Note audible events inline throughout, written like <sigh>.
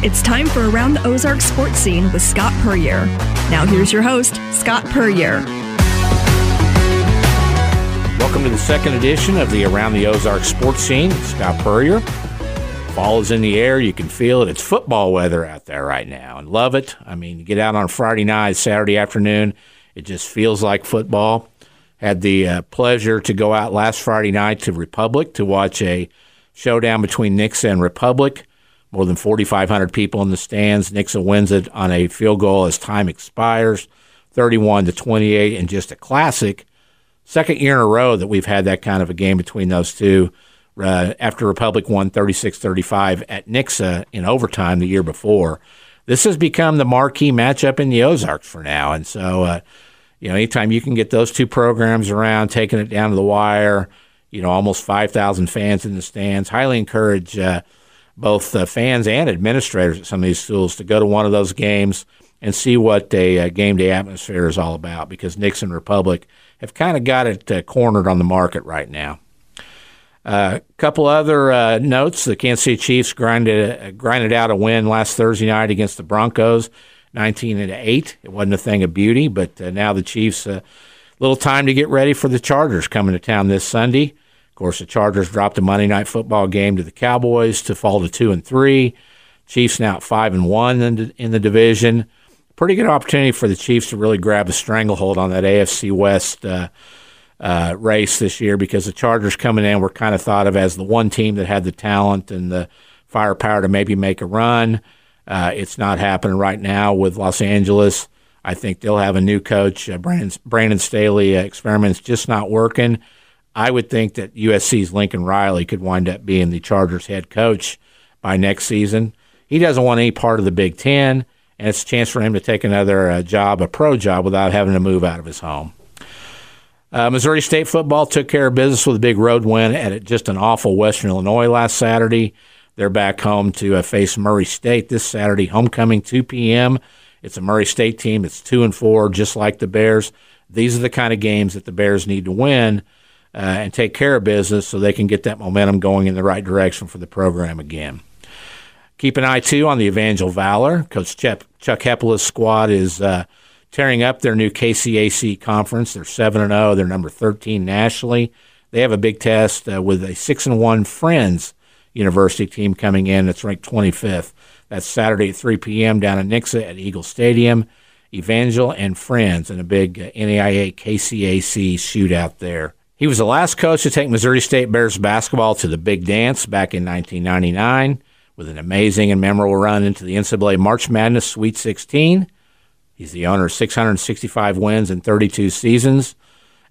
It's time for Around the Ozarks Sports Scene with Scott Puryear. Now here's your host, Scott Puryear. Welcome to the second edition of the Around the Ozarks Sports Scene. Scott Puryear. Fall is in the air. You can feel it. It's football weather out there right now, and love it. I mean, you get out on Friday night, Saturday afternoon. It just feels like football. Had the uh, pleasure to go out last Friday night to Republic to watch a showdown between Nixa and Republic. More than 4,500 people in the stands. Nixa wins it on a field goal as time expires, 31 to 28, and just a classic. Second year in a row that we've had that kind of a game between those two. Uh, after Republic won 36 35 at Nixa in overtime the year before. This has become the marquee matchup in the Ozarks for now. And so, uh, you know, anytime you can get those two programs around, taking it down to the wire, you know, almost 5,000 fans in the stands, highly encourage uh, both uh, fans and administrators at some of these schools to go to one of those games and see what a, uh, game day atmosphere is all about because Nixa and Republic have kind of got it uh, cornered on the market right now. A uh, couple other uh, notes: the Kansas City Chiefs grinded uh, grinded out a win last Thursday night against the Broncos, nineteen and eight. It wasn't a thing of beauty, but now the Chiefs a little time to get ready for the Chargers coming to town this Sunday course, the Chargers dropped a Monday night football game to the Cowboys to fall to two and three. Chiefs now at five and one in the, in the division. Pretty good opportunity for the Chiefs to really grab a stranglehold on that AFC West uh, uh, race this year because the Chargers coming in were kind of thought of as the one team that had the talent and the firepower to maybe make a run. Uh, it's not happening right now with Los Angeles. I think they'll have a new coach. Uh, Brandon, Brandon Staley uh, experiment's just not working. I would think that USC's Lincoln Riley could wind up being the Chargers head coach by next season. He doesn't want any part of the Big Ten, and it's a chance for him to take another uh, job, a pro job, without having to move out of his home. Uh, Missouri State football took care of business with a big road win at just an awful Western Illinois last Saturday. They're back home to uh, face Murray State this Saturday, homecoming 2 p.m. It's a Murray State team. It's two and four, just like the Bears. These are the kind of games that the Bears need to win uh, and take care of business so they can get that momentum going in the right direction for the program again. Keep an eye too on the Evangel Valor. Coach Chuck, Chuck squad is uh, tearing up their new KCAC conference. They're seven and zero. Oh. They're number thirteen nationally. They have a big test uh, with a six and one Friends University team coming in. That's ranked twenty fifth. That's Saturday at three p.m. down in Nixa at Eagle Stadium. Evangel and Friends in a big uh, NAIA KCAC shootout there. He was the last coach to take Missouri State Bears basketball to the big dance back in 1999 with an amazing and memorable run into the NCAA March Madness Sweet 16. He's the owner of 665 wins in 32 seasons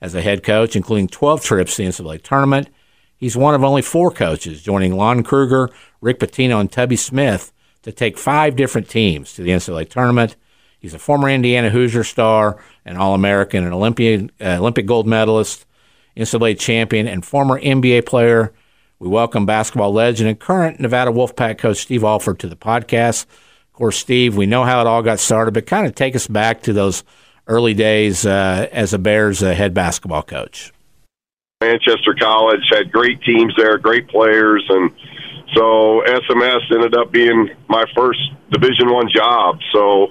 as a head coach, including 12 trips to the NCAA tournament. He's one of only four coaches, joining Lon Kruger, Rick Pitino, and Tubby Smith to take five different teams to the NCAA tournament. He's a former Indiana Hoosier star, an All American, an Olympian, uh, Olympic gold medalist, NCAA champion, and former NBA player. We welcome basketball legend and current Nevada Wolfpack coach Steve Alford to the podcast. Of course, Steve, we know how it all got started, but kind of take us back to those early days uh, as a Bears uh, head basketball coach. Manchester College had great teams there, great players, and so SMS ended up being my first Division One job. So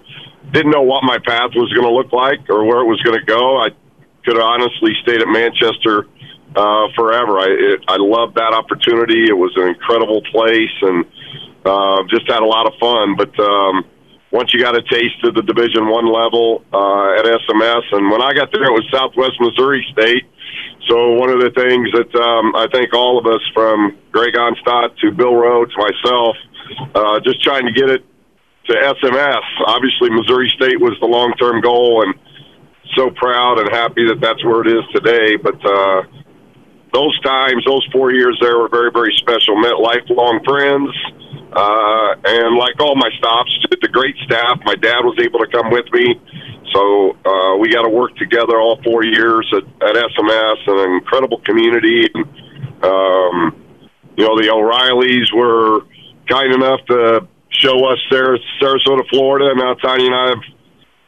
didn't know what my path was going to look like or where it was going to go. I could have honestly stayed at Manchester uh, forever. I it, I loved that opportunity. It was an incredible place, and uh, just had a lot of fun. But um, once you got a taste of the Division One level uh, at SMS, and when I got there, it was Southwest Missouri State. So one of the things that um, I think all of us, from Greg Onstott to Bill to myself, uh, just trying to get it to SMS. Obviously, Missouri State was the long-term goal, and so proud and happy that that's where it is today. But uh, those times, those four years there were very, very special. Met lifelong friends, uh, and like all my stops, just a great staff. My dad was able to come with me, so uh, we got to work together all four years at, at SMS. An incredible community. And, um, you know, the O'Reillys were kind enough to show us Sarasota, Florida. Now Tanya and I have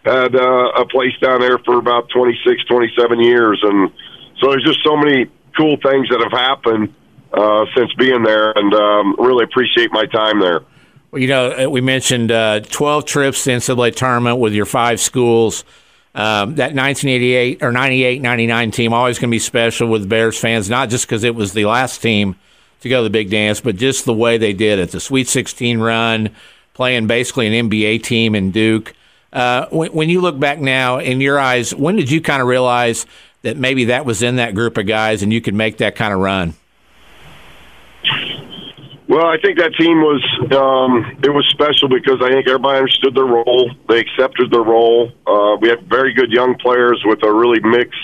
had uh, a place down there for about 26, 27 years, and so there's just so many cool things that have happened uh, since being there, and um, really appreciate my time there. Well, you know, uh, we mentioned uh, 12 trips to NCAA tournament with your five schools. Um, that 1988 or 98 99 team always going to be special with Bears fans, not just because it was the last team to go to the big dance, but just the way they did it. The Sweet 16 run, playing basically an NBA team in Duke. Uh, when, when you look back now, in your eyes, when did you kind of realize that maybe that was in that group of guys and you could make that kind of run? Well, I think that team was um, it was special because I think everybody understood their role. They accepted their role. Uh, we had very good young players with a really mix,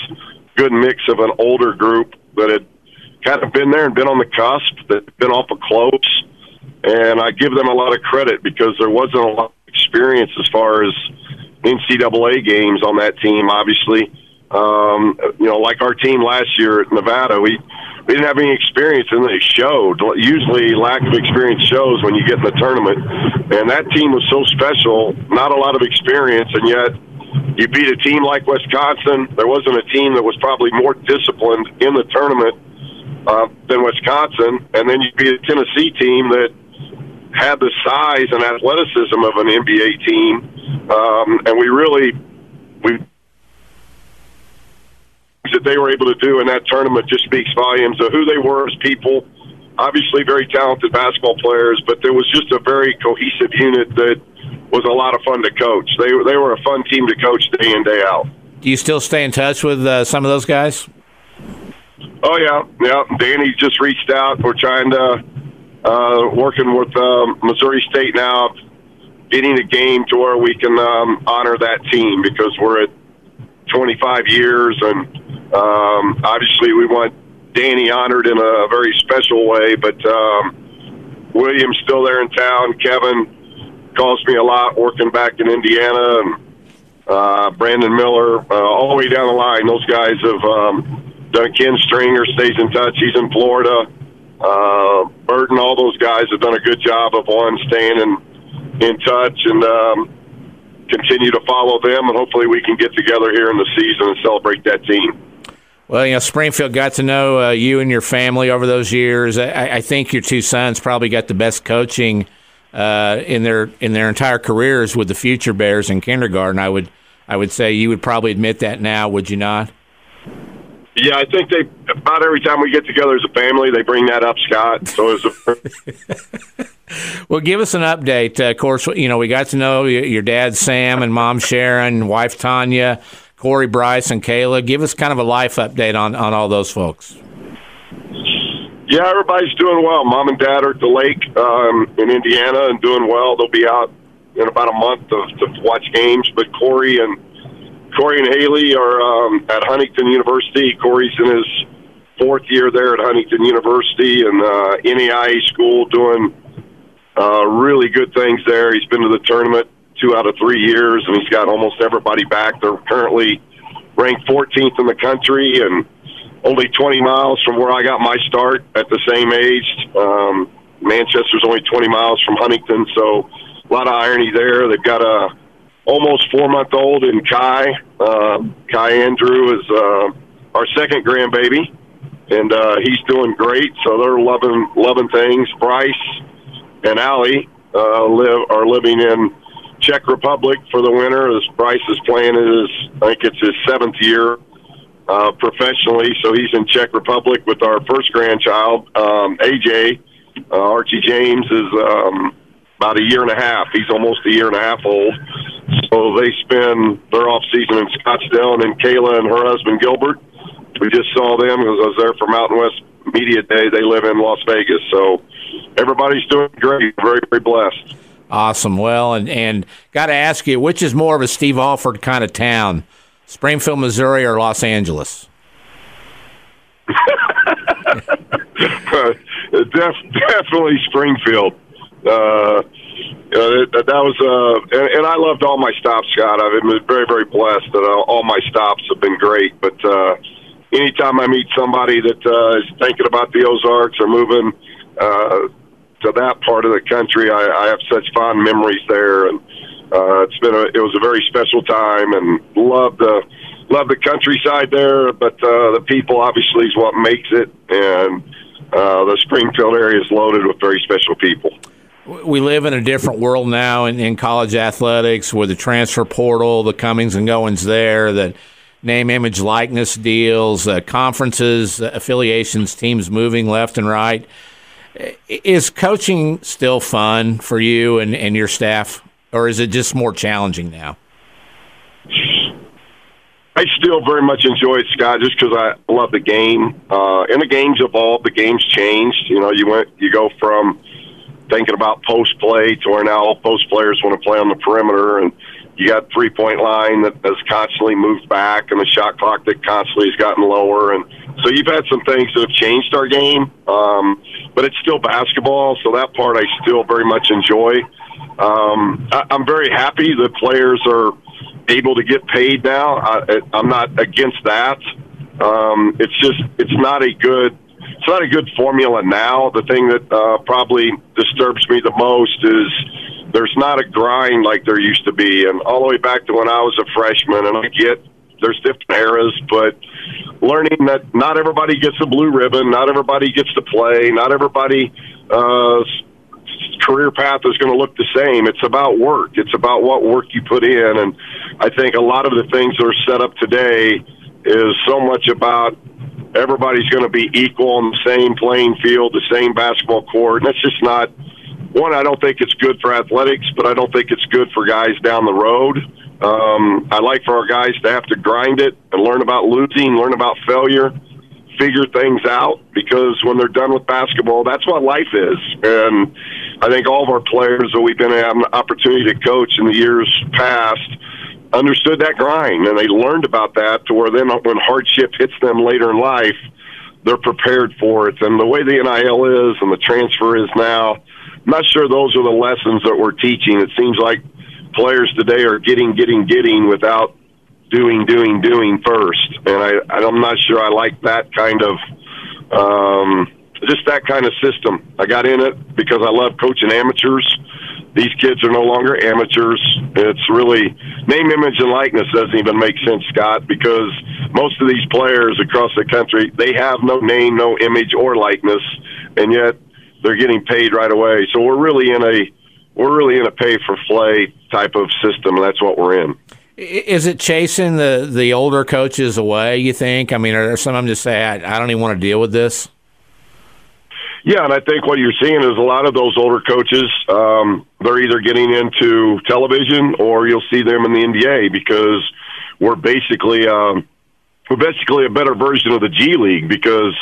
good mix of an older group that had kind of been there and been on the cusp, that had been awful close. And I give them a lot of credit because there wasn't a lot of experience as far as NCAA games on that team. Obviously, um, you know, like our team last year at Nevada, we we didn't have any experience, and they showed. Usually, lack of experience shows when you get in the tournament. And that team was so special, not a lot of experience, and yet you beat a team like Wisconsin. There wasn't a team that was probably more disciplined in the tournament uh, than Wisconsin, and then you beat a Tennessee team that had the size and athleticism of an NBA team, um, and we really we that they were able to do in that tournament just speaks volumes of who they were as people. Obviously, very talented basketball players, but there was just a very cohesive unit that was a lot of fun to coach. They they were a fun team to coach day in day out. Do you still stay in touch with uh, some of those guys? Oh yeah, yeah. Danny just reached out. We're trying to uh, working with um, Missouri State now, getting a game to where we can um, honor that team because we're at 25 years and um, obviously, we want Danny honored in a very special way, but um, William's still there in town. Kevin calls me a lot working back in Indiana, and uh, Brandon Miller, uh, all the way down the line. Those guys have um, done. Ken Stringer stays in touch. He's in Florida. Uh, Burton, all those guys have done a good job of one staying in in touch and um, continue to follow them, and hopefully we can get together here in the season and celebrate that team. Well, you know, Springfield got to know uh, you and your family over those years. I, I, think your two sons probably got the best coaching uh, in their in their entire careers with the future Bears in kindergarten. I would I would say you would probably admit that now, would you not? Yeah, I think they about every time we get together as a family, they bring that up, Scott. So it's a. <laughs> well, give us an update. Uh, of course, you know we got to know your dad Sam and mom Sharon, wife Tanya. Corey, Bryce, and Kayla. Give us kind of a life update on, on all those folks. Yeah, everybody's doing well. Mom and Dad are at the lake um, in Indiana and doing well. They'll be out in about a month to, to watch games. But Corey and Corey and Haley are um, at Huntington University. Corey's in his fourth year there at Huntington University and uh, NAIA school, doing uh, really good things there. He's been to the tournament two out of three years, and he's got almost everybody back. They're currently ranked 14th in the country and only 20 miles from where I got my start at the same age. Um, Manchester's only 20 miles from Huntington, so a lot of irony there. They've got a almost four month old in Kai. Uh, Kai Andrew is uh, our second grandbaby, and uh, he's doing great. So they're loving loving things. Bryce and Allie uh, live are living in Czech Republic for the winter. As Bryce is playing his, I think it's his seventh year uh, professionally, so he's in Czech Republic with our first grandchild, um, AJ. Uh, Archie James is um, about a year and a half. He's almost a year and a half old. So they spend their off season in Scottsdale, and then Kayla and her husband Gilbert. We just saw them because I was there for Mountain West Media Day. They live in Las Vegas, so everybody's doing great. Very, very blessed. Awesome. Well, and, and got to ask you, which is more of a Steve Alford kind of town, Springfield, Missouri, or Los Angeles? <laughs> Def, definitely Springfield. Uh, that, that was, uh, and, and I loved all my stops, Scott. I've been very, very blessed that all my stops have been great. But uh, anytime I meet somebody that uh, is thinking about the Ozarks or moving, uh, to that part of the country. I, I have such fond memories there, and uh, it's been a it was a very special time, and love the love the countryside there. But uh, the people obviously is what makes it, and uh, the Springfield area is loaded with very special people. We live in a different world now in, in college athletics with the transfer portal, the comings and goings there, the name, image, likeness deals, uh, conferences, uh, affiliations, teams moving left and right. Is coaching still fun for you and, and your staff, or is it just more challenging now? I still very much enjoy it, Scott, just because I love the game. Uh, and the game's evolved, the game's changed. You know, you went, you go from thinking about post play to where now all post players want to play on the perimeter, and you got three point line that has constantly moved back, and the shot clock that constantly has gotten lower, and so you've had some things that have changed our game. Um, but it's still basketball, so that part I still very much enjoy. Um, I, I'm very happy that players are able to get paid now. I, I'm not against that. Um, it's just it's not a good it's not a good formula now. The thing that uh, probably disturbs me the most is there's not a grind like there used to be, and all the way back to when I was a freshman. And I get there's different eras, but learning that not everybody gets a blue ribbon, not everybody gets to play, not everybody. Uh, career path is going to look the same. It's about work. It's about what work you put in. And I think a lot of the things that are set up today is so much about everybody's going to be equal on the same playing field, the same basketball court. And that's just not one. I don't think it's good for athletics, but I don't think it's good for guys down the road. Um, I like for our guys to have to grind it and learn about losing, learn about failure, figure things out because when they're done with basketball, that's what life is. And I think all of our players that we've been having an opportunity to coach in the years past understood that grind and they learned about that to where then when hardship hits them later in life, they're prepared for it. And the way the NIL is and the transfer is now, I'm not sure those are the lessons that we're teaching. It seems like players today are getting, getting, getting without doing, doing, doing first. And I, I'm not sure I like that kind of, um, just that kind of system. I got in it because I love coaching amateurs. These kids are no longer amateurs. It's really name, image, and likeness doesn't even make sense, Scott, because most of these players across the country they have no name, no image, or likeness, and yet they're getting paid right away. So we're really in a we're really in a pay for play type of system, and that's what we're in. Is it chasing the the older coaches away? You think? I mean, are some of them just say, I, I don't even want to deal with this"? Yeah, and I think what you're seeing is a lot of those older coaches, um, they're either getting into television or you'll see them in the NBA because we're basically um, we're basically a better version of the G League because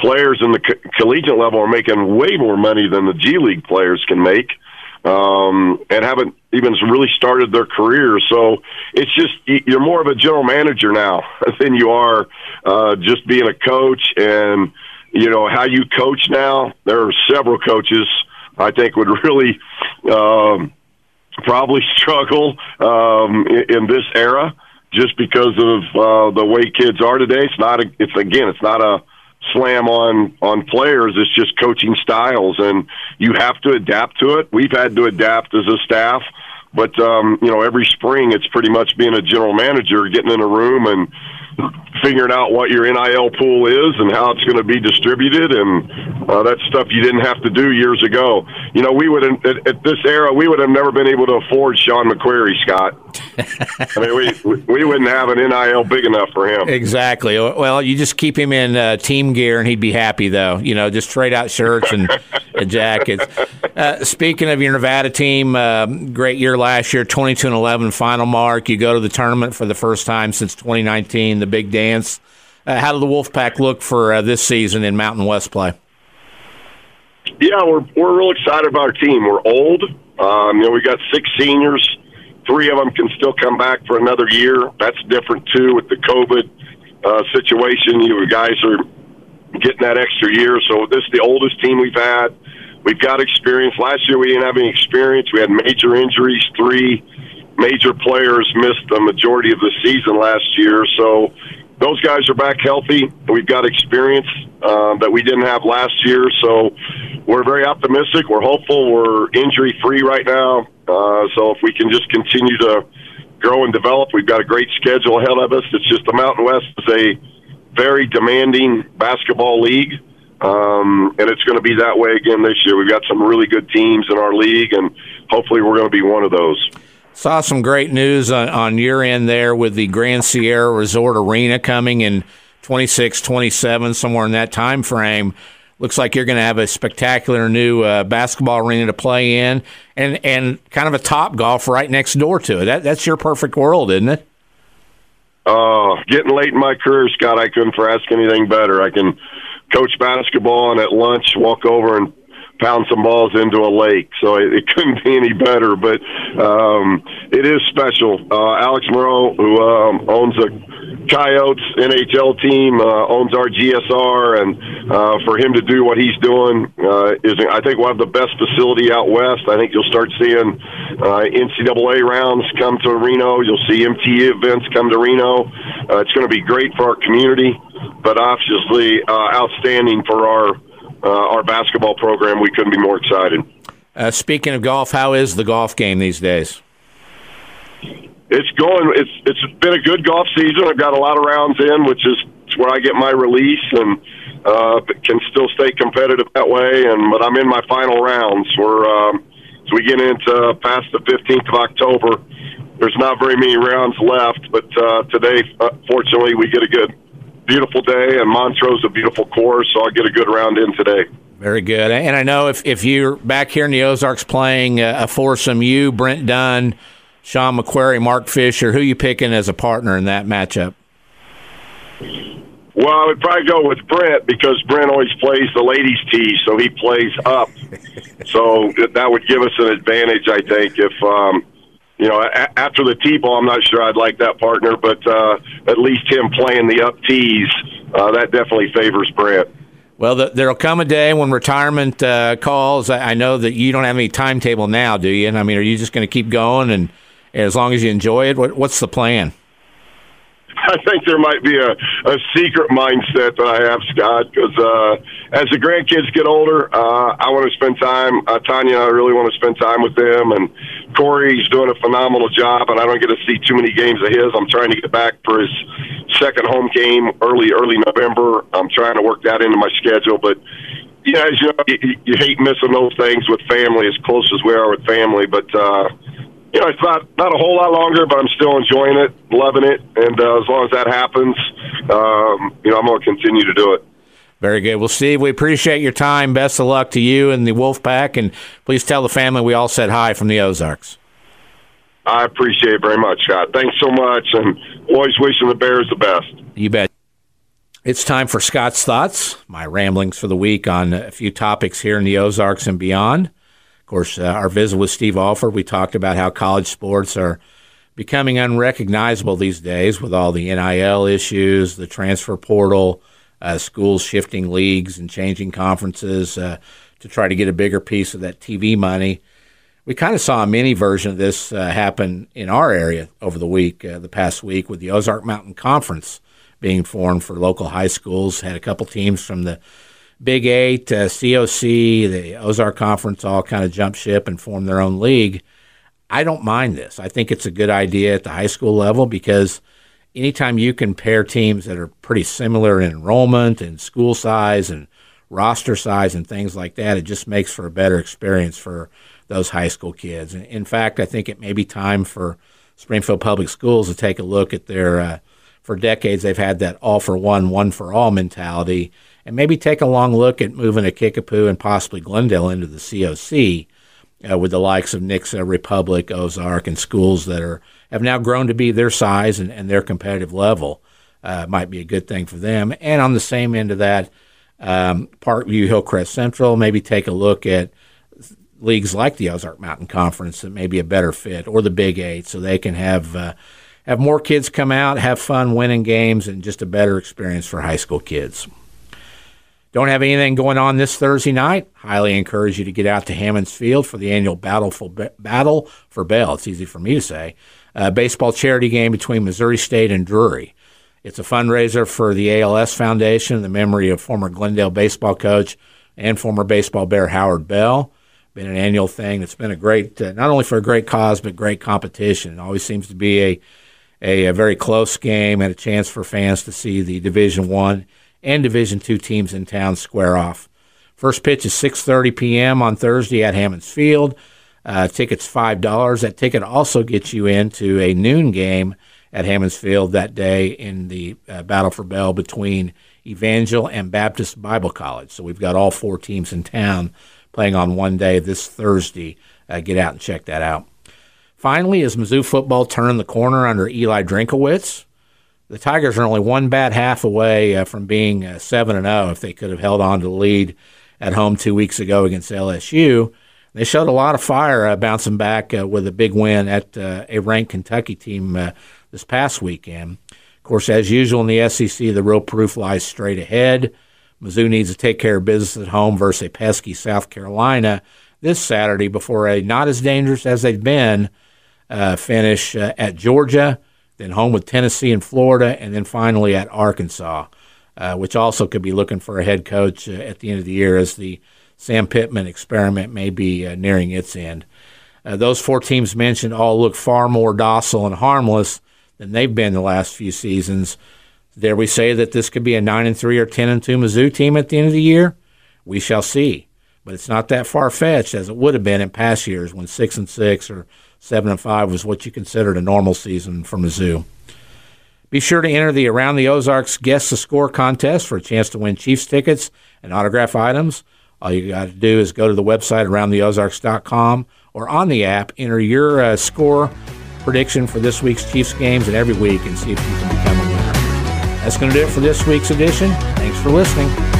players in the co- collegiate level are making way more money than the G League players can make, um, and haven't even really started their careers. So it's just you're more of a general manager now <laughs> than you are uh, just being a coach and you know how you coach now. There are several coaches I think would really um, probably <laughs> struggle um, in, in this era just because of uh, the way kids are today. It's not a, it's again it's not a slam on on players. It's just coaching styles, and you have to adapt to it. We've had to adapt as a staff. But um, you know, every spring it's pretty much being a general manager, getting in a room and figuring out what your NIL pool is and how it's going to be distributed, and uh, that's stuff you didn't have to do years ago. You know, we would at, at this era we would have never been able to afford Sean McQuarrie, Scott. I mean, we we wouldn't have an NIL big enough for him. Exactly. Well, you just keep him in uh, team gear, and he'd be happy though. You know, just trade out shirts and, <laughs> and jackets. Uh, speaking of your Nevada team, uh, great year last year, twenty-two and eleven final mark. You go to the tournament for the first time since 2019, the big dance. Uh, how did the Wolfpack look for uh, this season in Mountain West play? Yeah, we're we're real excited about our team. We're old. Um, you know, we got six seniors Three of them can still come back for another year. That's different too with the COVID uh, situation. You guys are getting that extra year. So this is the oldest team we've had. We've got experience. Last year we didn't have any experience. We had major injuries. Three major players missed the majority of the season last year. So those guys are back healthy. We've got experience uh, that we didn't have last year. So we're very optimistic. We're hopeful. We're injury free right now. Uh, so if we can just continue to grow and develop, we've got a great schedule ahead of us. It's just the Mountain West is a very demanding basketball league. Um, and it's going to be that way again this year. We've got some really good teams in our league, and hopefully we're going to be one of those. Saw some great news on, on your end there with the Grand Sierra Resort Arena coming in 26, 27, somewhere in that time frame. Looks like you're going to have a spectacular new uh, basketball arena to play in, and and kind of a top golf right next door to it. That, that's your perfect world, isn't it? Uh, getting late in my career, Scott, I couldn't for ask anything better. I can coach basketball and at lunch walk over and pound some balls into a lake. So it, it couldn't be any better. But um, it is special. Uh, Alex Meruelo, who um, owns a Coyotes NHL team, uh, owns our GSR, and uh, for him to do what he's doing uh, is, I think, we'll have the best facility out west. I think you'll start seeing uh, NCAA rounds come to Reno. You'll see MT events come to Reno. Uh, it's going to be great for our community, but obviously uh, outstanding for our uh, our basketball program. We couldn't be more excited. Uh, speaking of golf, how is the golf game these days? It's going. It's it's been a good golf season. I've got a lot of rounds in, which is where I get my release and uh, can still stay competitive that way. And but I'm in my final rounds. We're um, as we get into past the 15th of October. There's not very many rounds left, but uh, today, uh, fortunately, we get a good beautiful day, and Montreux a beautiful course, so I'll get a good round in today. Very good. And I know if, if you're back here in the Ozarks playing a foursome, you, Brent Dunn, Sean McQuarrie, Mark Fisher, who you picking as a partner in that matchup? Well, I would probably go with Brent because Brent always plays the ladies' tee, so he plays up. <laughs> so that would give us an advantage, I think, if um, you know, a- after the tee ball, I'm not sure I'd like that partner, but uh, at least him playing the up tees, uh, that definitely favors Brent. Well, the, there'll come a day when retirement uh, calls. I, I know that you don't have any timetable now, do you? And I mean, are you just going to keep going and, and as long as you enjoy it? What, what's the plan? <laughs> I think there might be a, a secret mindset that I have, Scott, because uh, as the grandkids get older, uh, I want to spend time. Uh, Tanya, I really want to spend time with them, and Corey's doing a phenomenal job, and I don't get to see too many games of his. I'm trying to get back for his second home game early, early November. I'm trying to work that into my schedule, but yeah, as you know, you, you hate missing those things with family, as close as we are with family, but. uh you know, it's not not a whole lot longer, but I'm still enjoying it, loving it, and uh, as long as that happens, um, you know, I'm going to continue to do it. Very good. Well, Steve, we appreciate your time. Best of luck to you and the Wolf Pack, and please tell the family we all said hi from the Ozarks. I appreciate it very much, Scott. Thanks so much, and always wishing the Bears the best. You bet. It's time for Scott's Thoughts, my ramblings for the week on a few topics here in the Ozarks and beyond. Course, uh, our visit with Steve Alford, we talked about how college sports are becoming unrecognizable these days with all the NIL issues, the transfer portal, uh, schools shifting leagues and changing conferences uh, to try to get a bigger piece of that TV money. We kind of saw a mini version of this uh, happen in our area over the week, uh, the past week, with the Ozark Mountain Conference being formed for local high schools. Had a couple teams from the Big Eight, uh, COC, the Ozark Conference all kind of jump ship and form their own league. I don't mind this. I think it's a good idea at the high school level because anytime you can pair teams that are pretty similar in enrollment and school size and roster size and things like that, it just makes for a better experience for those high school kids. In fact, I think it may be time for Springfield Public Schools to take a look at their. Uh, for decades, they've had that all for one, one for all mentality and maybe take a long look at moving a Kickapoo and possibly Glendale into the COC uh, with the likes of Nixa, Republic, Ozark, and schools that are have now grown to be their size and, and their competitive level. Uh, might be a good thing for them. And on the same end of that, um, Parkview Hillcrest Central, maybe take a look at leagues like the Ozark Mountain Conference that may be a better fit, or the Big Eight, so they can have uh, have more kids come out, have fun winning games, and just a better experience for high school kids. Don't have anything going on this Thursday night? Highly encourage you to get out to Hammons Field for the annual Battle for, Battle for Bell. It's easy for me to say. A baseball charity game between Missouri State and Drury. It's a fundraiser for the ALS Foundation in the memory of former Glendale baseball coach and former baseball bear Howard Bell. Been an annual thing. It's been a great, uh, not only for a great cause, but great competition. It always seems to be a, a, a very close game and a chance for fans to see the Division One and Division two teams in town square off. First pitch is 6:30 p.m. on Thursday at Hammons Field. Uh, tickets five dollars. That ticket also gets you into a noon game at Hammons Field that day in the uh, battle for bell between Evangel and Baptist Bible College. So we've got all four teams in town playing on one day this Thursday. Uh, get out and check that out. Finally, as Mizzou football turned the corner under Eli Drinkwitz, the Tigers are only one bad half away uh, from being uh, seven and zero. Oh if they could have held on to the lead at home two weeks ago against LSU, they showed a lot of fire uh, bouncing back uh, with a big win at uh, a ranked Kentucky team this past weekend. Of course, as usual in the SEC, the real proof lies straight ahead. Mizzou needs to take care of business at home versus a pesky South Carolina this Saturday before a not as dangerous as they've been finish at Georgia, then home with Tennessee and Florida, and then finally at Arkansas, uh, which also could be looking for a head coach uh, at the end of the year as the Sam Pittman experiment may be uh, nearing its end. Uh, those four teams mentioned all look far more docile and harmless than they've been the last few seasons. Dare we say that this could be a nine and three or ten and two Mizzou team at the end of the year? We shall see. But it's not that far fetched as it would have been in past years when six and six or seven and five was what you considered a normal season for Mizzou. Be sure to enter the Around the Ozarks Guess the Score contest for a chance to win Chiefs tickets and autograph items. All you got to do is go to the website aroundtheozarks.com or on the app, enter your uh, score prediction for this week's Chiefs games and every week and see if you can become a winner. That's going to do it for this week's edition. Thanks for listening.